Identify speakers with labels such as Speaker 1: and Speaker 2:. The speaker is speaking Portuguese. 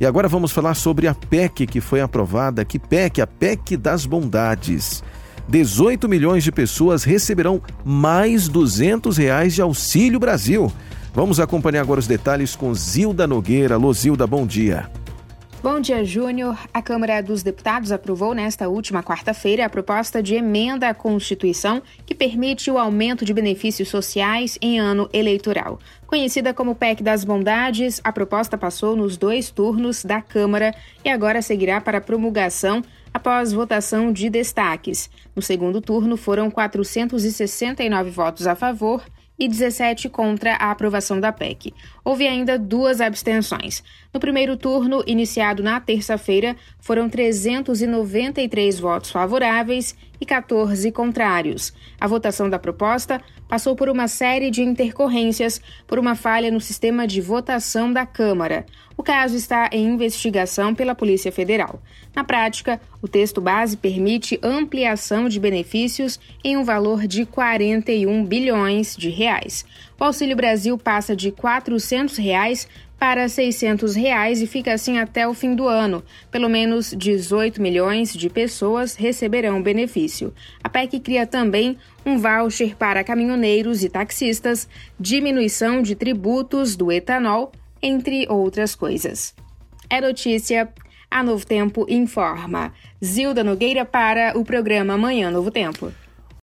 Speaker 1: E agora vamos falar sobre a PEC que foi aprovada. Que PEC? A PEC das Bondades. 18 milhões de pessoas receberão mais 200 reais de Auxílio Brasil. Vamos acompanhar agora os detalhes com Zilda Nogueira. Alô, Zilda, bom dia.
Speaker 2: Bom dia, Júnior. A Câmara dos Deputados aprovou nesta última quarta-feira a proposta de emenda à Constituição que permite o aumento de benefícios sociais em ano eleitoral. Conhecida como PEC das Bondades, a proposta passou nos dois turnos da Câmara e agora seguirá para promulgação após votação de destaques. No segundo turno, foram 469 votos a favor e 17 contra a aprovação da PEC. Houve ainda duas abstenções. No primeiro turno, iniciado na terça-feira, foram 393 votos favoráveis e 14 contrários. A votação da proposta passou por uma série de intercorrências por uma falha no sistema de votação da Câmara. O caso está em investigação pela Polícia Federal. Na prática, o texto base permite ampliação de benefícios em um valor de 41 bilhões de reais. O Auxílio Brasil passa de 400 reais para 600 reais e fica assim até o fim do ano. Pelo menos 18 milhões de pessoas receberão benefício. A PEC cria também um voucher para caminhoneiros e taxistas, diminuição de tributos do etanol, entre outras coisas. É notícia. A Novo Tempo informa. Zilda Nogueira para o programa Manhã Novo Tempo.